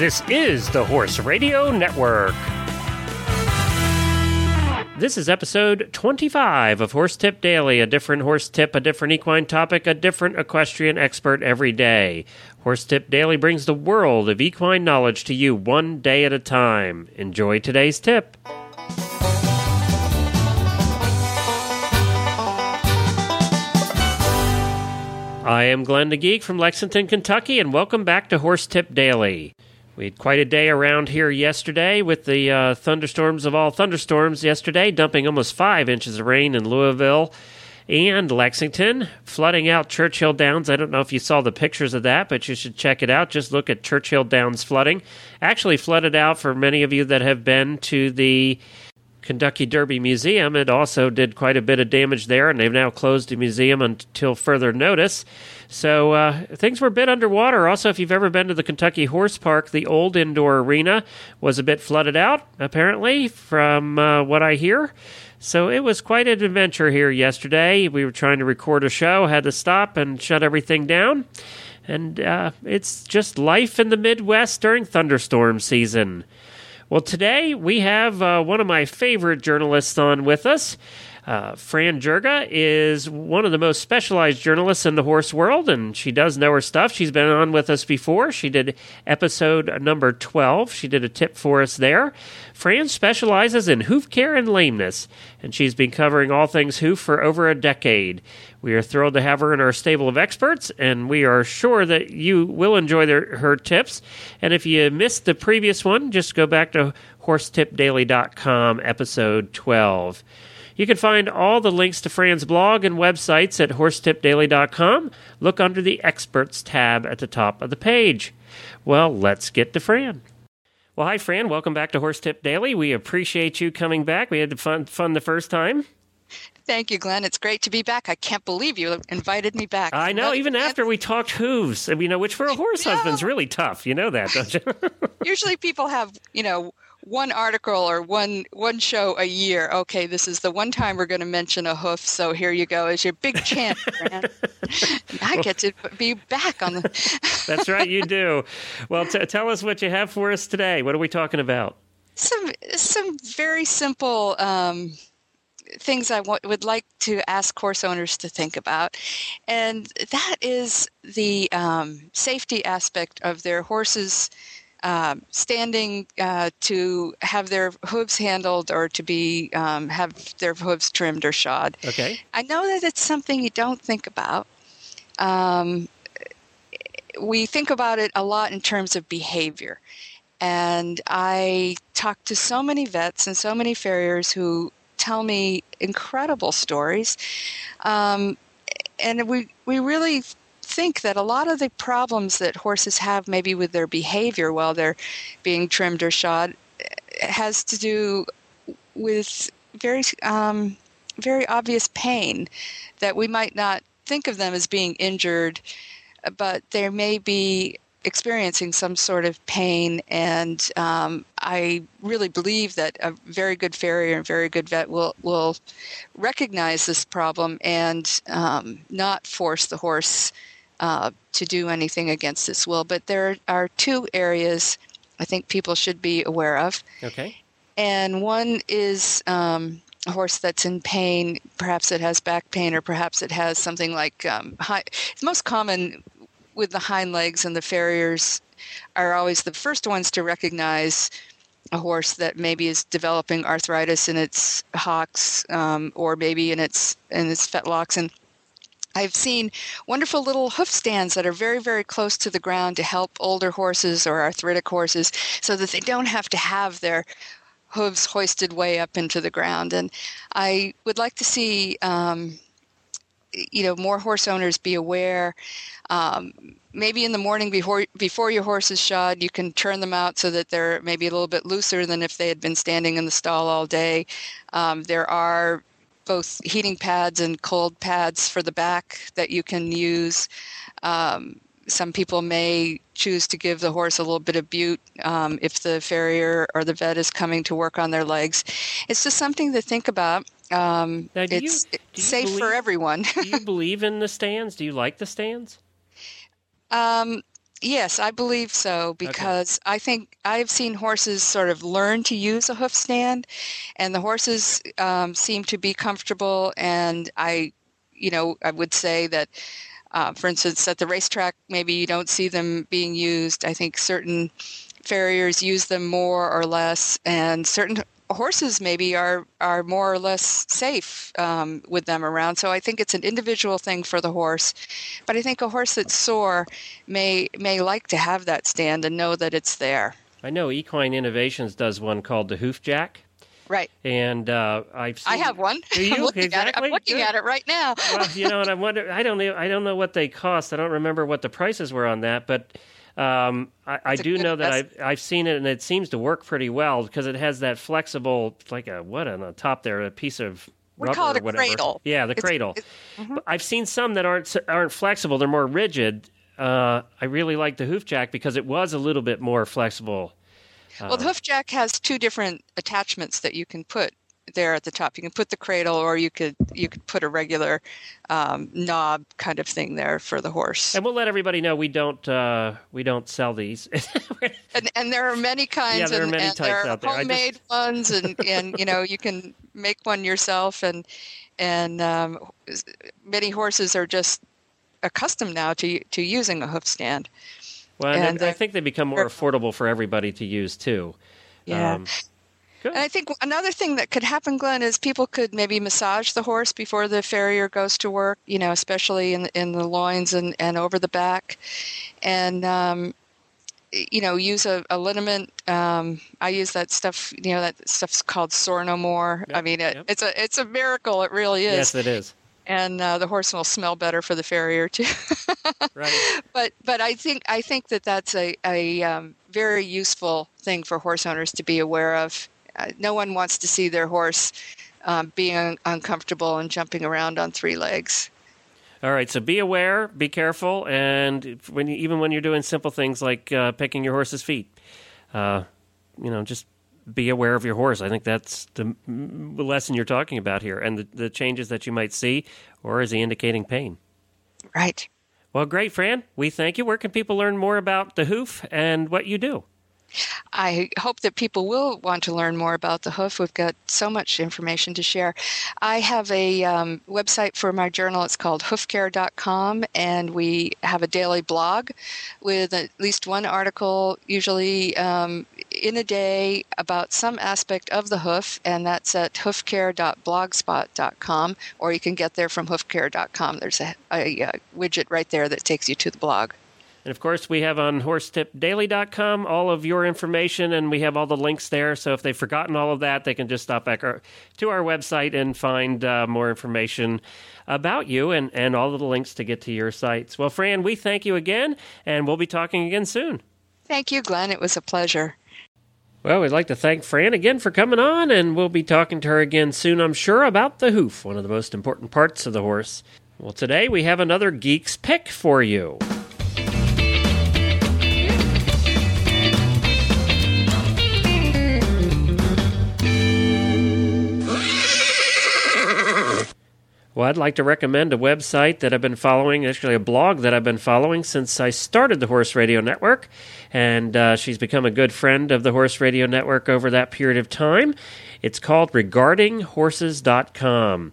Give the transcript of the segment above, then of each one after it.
This is the Horse Radio Network. This is episode 25 of Horse Tip Daily, a different horse tip, a different equine topic, a different equestrian expert every day. Horse Tip Daily brings the world of equine knowledge to you one day at a time. Enjoy today's tip. I am Glenn the Geek from Lexington, Kentucky, and welcome back to Horse Tip Daily. We had quite a day around here yesterday with the uh, thunderstorms of all thunderstorms yesterday, dumping almost five inches of rain in Louisville and Lexington, flooding out Churchill Downs. I don't know if you saw the pictures of that, but you should check it out. Just look at Churchill Downs flooding. Actually, flooded out for many of you that have been to the Kentucky Derby Museum. It also did quite a bit of damage there, and they've now closed the museum until further notice. So uh, things were a bit underwater. Also, if you've ever been to the Kentucky Horse Park, the old indoor arena was a bit flooded out, apparently, from uh, what I hear. So it was quite an adventure here yesterday. We were trying to record a show, had to stop and shut everything down. And uh, it's just life in the Midwest during thunderstorm season. Well, today we have uh, one of my favorite journalists on with us. Uh, Fran Jurga is one of the most specialized journalists in the horse world, and she does know her stuff. She's been on with us before. She did episode number 12. She did a tip for us there. Fran specializes in hoof care and lameness, and she's been covering all things hoof for over a decade. We are thrilled to have her in our stable of experts, and we are sure that you will enjoy their, her tips. And if you missed the previous one, just go back to horsetipdaily.com, episode 12. You can find all the links to Fran's blog and websites at horsetipdaily.com. Look under the Experts tab at the top of the page. Well, let's get to Fran. Well, hi, Fran. Welcome back to Horse Tip Daily. We appreciate you coming back. We had fun, fun the first time. Thank you, Glenn. It's great to be back. I can't believe you invited me back. I know, even after we talked hooves, you know, which for a horse husband's really tough. You know that, don't you? Usually people have, you know, one article or one one show a year. Okay, this is the one time we're going to mention a hoof. So here you go as your big chance, I get to be back on the. That's right, you do. Well, t- tell us what you have for us today. What are we talking about? Some some very simple. Um, things I w- would like to ask course owners to think about, and that is the um, safety aspect of their horses um, standing uh, to have their hooves handled or to be um, have their hooves trimmed or shod. Okay. I know that it's something you don't think about. Um, we think about it a lot in terms of behavior. And I talk to so many vets and so many farriers who tell me incredible stories. Um, and we, we really think that a lot of the problems that horses have, maybe with their behavior while they're being trimmed or shod, has to do with very, um, very obvious pain that we might not think of them as being injured, but there may be experiencing some sort of pain, and um, I really believe that a very good farrier and very good vet will will recognize this problem and um, not force the horse uh, to do anything against its will. But there are two areas I think people should be aware of. Okay. And one is um, a horse that's in pain. Perhaps it has back pain, or perhaps it has something like um, high. It's most common with the hind legs, and the farriers are always the first ones to recognize a horse that maybe is developing arthritis in its hocks um, or maybe in its in its fetlocks and I've seen wonderful little hoof stands that are very, very close to the ground to help older horses or arthritic horses so that they don't have to have their hooves hoisted way up into the ground. And I would like to see, um, you know, more horse owners be aware. Um, maybe in the morning before before your horse is shod, you can turn them out so that they're maybe a little bit looser than if they had been standing in the stall all day. Um, there are both heating pads and cold pads for the back that you can use. Um, some people may choose to give the horse a little bit of bute um, if the farrier or the vet is coming to work on their legs. It's just something to think about. Um, now, it's you, safe believe, for everyone. do you believe in the stands? Do you like the stands? Um, Yes, I believe so because I think I've seen horses sort of learn to use a hoof stand, and the horses um, seem to be comfortable. And I, you know, I would say that, uh, for instance, at the racetrack, maybe you don't see them being used. I think certain farriers use them more or less, and certain horses maybe are are more or less safe um, with them around. So I think it's an individual thing for the horse, but I think a horse that's sore may may like to have that stand and know that it's there. I know Equine Innovations does one called the Hoof Jack. Right. And uh, I've seen, I have one. Do you? I'm looking exactly. at it. I'm looking Good. at it right now. well, you know, and I wonder. I don't know. I don't know what they cost. I don't remember what the prices were on that, but um, I, I do know that I've. I've seen it, and it seems to work pretty well because it has that flexible, like a what on the top there, a piece of We rubber call it or a whatever. cradle. Yeah, the It's- cradle. it's- But I've seen some that aren't aren't flexible; they're more rigid. Uh, I really like the hoof jack because it was a little bit more flexible. Well, the hoof jack has two different attachments that you can put there at the top. You can put the cradle, or you could you could put a regular um, knob kind of thing there for the horse. And we'll let everybody know we don't uh, we don't sell these. And, and there are many kinds. Yeah, there are many and types are out there. I just- homemade ones, and and you know you can make one yourself, and and um, many horses are just accustomed now to to using a hoof stand. Well, and And, I think they become more affordable for everybody to use too. Yeah. Um. And I think another thing that could happen, Glenn, is people could maybe massage the horse before the farrier goes to work. You know, especially in in the loins and, and over the back, and um, you know, use a, a liniment. Um, I use that stuff. You know, that stuff's called Sore No More. I mean, it, yep. it's a it's a miracle. It really is. Yes, it is. And uh, the horse will smell better for the farrier too. Right. but but I think I think that that's a a um, very useful thing for horse owners to be aware of. Uh, no one wants to see their horse um, being un- uncomfortable and jumping around on three legs. All right. So be aware, be careful, and when you, even when you're doing simple things like uh, picking your horse's feet, uh, you know, just be aware of your horse. I think that's the lesson you're talking about here, and the, the changes that you might see, or is he indicating pain? Right. Well, great, Fran. We thank you. Where can people learn more about the hoof and what you do? I hope that people will want to learn more about the hoof. We've got so much information to share. I have a um, website for my journal. It's called hoofcare.com, and we have a daily blog with at least one article, usually um, in a day, about some aspect of the hoof, and that's at hoofcare.blogspot.com, or you can get there from hoofcare.com. There's a, a, uh widget right there that takes you to the blog. And of course, we have on horsetipdaily.com all of your information, and we have all the links there. So if they've forgotten all of that, they can just stop back our, to our website and find uh, more information about you and, and all of the links to get to your sites. Well, Fran, we thank you again, and we'll be talking again soon. Thank you, Glenn. It was a pleasure. Well, we'd like to thank Fran again for coming on, and we'll be talking to her again soon, I'm sure, about the hoof, one of the most important parts of the horse. Well, today we have another Geek's Pick for you. Well, I'd like to recommend a website that I've been following, actually, a blog that I've been following since I started the Horse Radio Network. And uh, she's become a good friend of the Horse Radio Network over that period of time. It's called regardinghorses.com.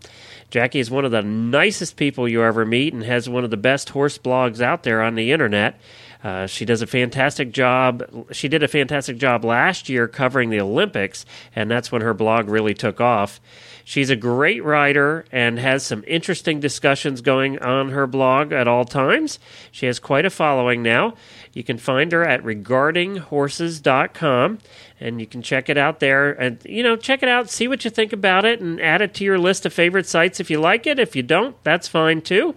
Jackie is one of the nicest people you ever meet and has one of the best horse blogs out there on the internet. Uh, she does a fantastic job. She did a fantastic job last year covering the Olympics, and that's when her blog really took off. She's a great writer and has some interesting discussions going on her blog at all times. She has quite a following now. You can find her at regardinghorses.com and you can check it out there and you know check it out see what you think about it and add it to your list of favorite sites if you like it if you don't that's fine too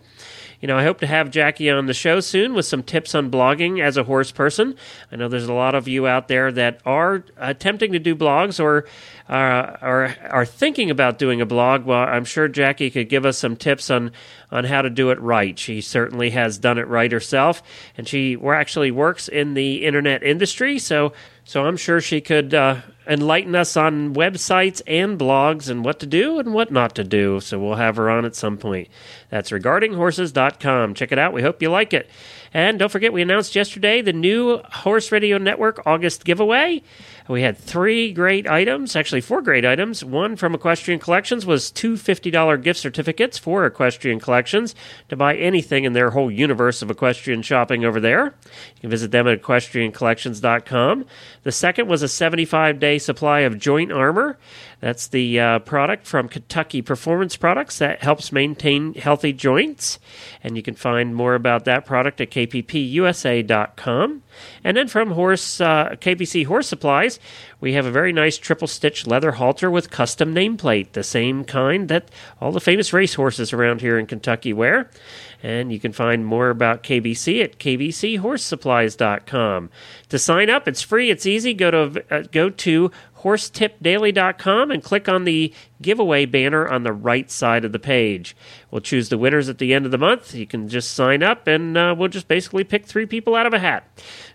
you know, I hope to have Jackie on the show soon with some tips on blogging as a horse person. I know there's a lot of you out there that are attempting to do blogs or uh, are are thinking about doing a blog. Well, I'm sure Jackie could give us some tips on on how to do it right. She certainly has done it right herself, and she actually works in the internet industry, so So I'm sure she could uh, enlighten us on websites and blogs and what to do and what not to do. So we'll have her on at some point. That's regardinghorses.com. Check it out. We hope you like it. And don't forget, we announced yesterday the new Horse Radio Network August giveaway. We had three great items, actually four great items. One from Equestrian Collections was two $50 gift certificates for Equestrian Collections to buy anything in their whole universe of equestrian shopping over there. You can visit them at equestriancollections.com. The second was a 75 day supply of joint armor. That's the uh, product from Kentucky Performance Products that helps maintain healthy joints. And you can find more about that product at kppusa.com. And then from Horse uh, KBC Horse Supplies, we have a very nice triple stitch leather halter with custom nameplate, the same kind that all the famous racehorses around here in Kentucky wear. And you can find more about KBC at kbchorse.supplies.com. To sign up, it's free, it's easy. Go to uh, go to horsetipdaily.com and click on the giveaway banner on the right side of the page. We'll choose the winners at the end of the month. You can just sign up and uh, we'll just basically pick three people out of a hat.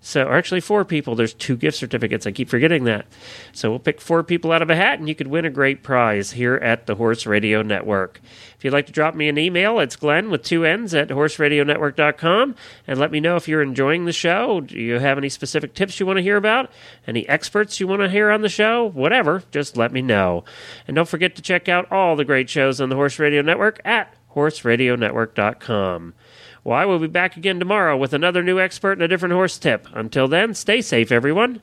So, or actually four people. There's two gift certificates. I keep forgetting that. So we'll pick four people out of a hat and you could win a great prize here at the Horse Radio Network. You'd like to drop me an email, it's Glenn with two N's at horseradionetwork.com and let me know if you're enjoying the show. Do you have any specific tips you want to hear about? Any experts you want to hear on the show? Whatever, just let me know. And don't forget to check out all the great shows on the Horse Radio Network at horseradionetwork.com. Well, I will be back again tomorrow with another new expert and a different horse tip. Until then, stay safe, everyone.